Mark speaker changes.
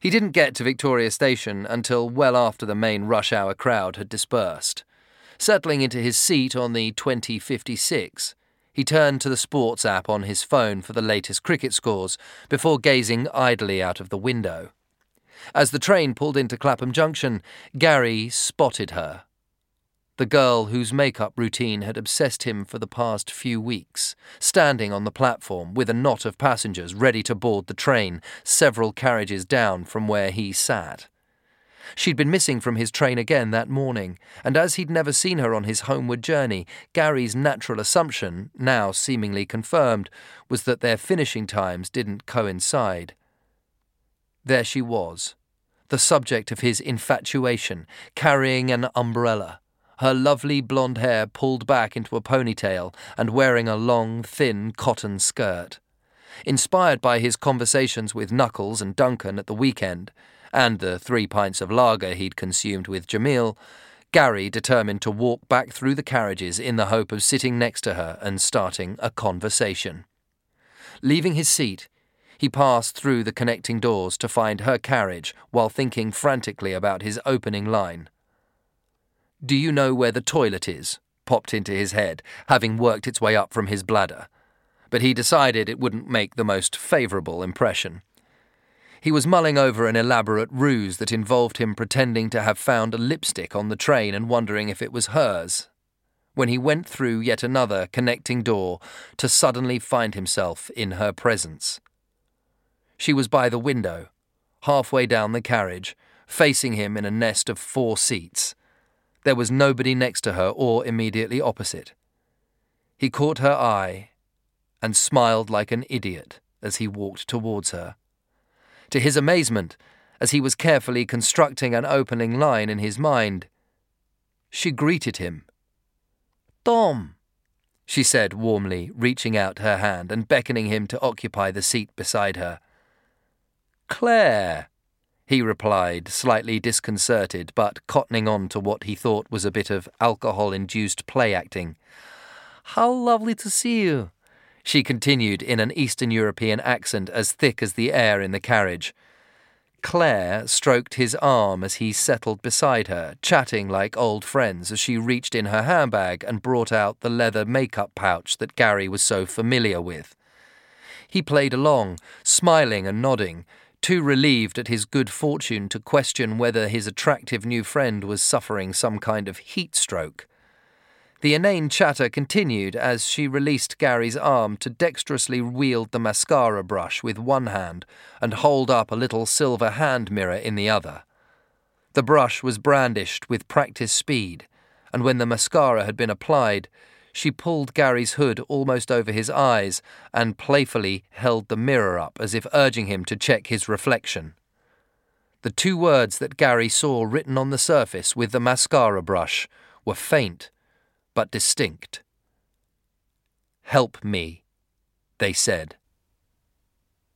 Speaker 1: He didn't get to Victoria Station until well after the main rush hour crowd had dispersed. Settling into his seat on the 2056, he turned to the sports app on his phone for the latest cricket scores before gazing idly out of the window. As the train pulled into Clapham Junction, Gary spotted her. The girl whose makeup routine had obsessed him for the past few weeks, standing on the platform with a knot of passengers ready to board the train, several carriages down from where he sat. She'd been missing from his train again that morning, and as he'd never seen her on his homeward journey, Gary's natural assumption, now seemingly confirmed, was that their finishing times didn't coincide. There she was, the subject of his infatuation, carrying an umbrella, her lovely blonde hair pulled back into a ponytail and wearing a long, thin cotton skirt. Inspired by his conversations with Knuckles and Duncan at the weekend, and the three pints of lager he'd consumed with Jamil, Gary determined to walk back through the carriages in the hope of sitting next to her and starting a conversation. Leaving his seat, he passed through the connecting doors to find her carriage while thinking frantically about his opening line. Do you know where the toilet is? popped into his head, having worked its way up from his bladder. But he decided it wouldn't make the most favourable impression. He was mulling over an elaborate ruse that involved him pretending to have found a lipstick on the train and wondering if it was hers, when he went through yet another connecting door to suddenly find himself in her presence. She was by the window, halfway down the carriage, facing him in a nest of four seats. There was nobody next to her or immediately opposite. He caught her eye and smiled like an idiot as he walked towards her. To his amazement, as he was carefully constructing an opening line in his mind, she greeted him. Tom, she said warmly, reaching out her hand and beckoning him to occupy the seat beside her. Claire, he replied, slightly disconcerted, but cottoning on to what he thought was a bit of alcohol induced play acting. How lovely to see you, she continued in an Eastern European accent as thick as the air in the carriage. Claire stroked his arm as he settled beside her, chatting like old friends as she reached in her handbag and brought out the leather makeup pouch that Gary was so familiar with. He played along, smiling and nodding, too relieved at his good fortune to question whether his attractive new friend was suffering some kind of heat stroke. The inane chatter continued as she released Gary's arm to dexterously wield the mascara brush with one hand and hold up a little silver hand mirror in the other. The brush was brandished with practiced speed, and when the mascara had been applied, she pulled Gary's hood almost over his eyes and playfully held the mirror up as if urging him to check his reflection. The two words that Gary saw written on the surface with the mascara brush were faint but distinct. Help me, they said.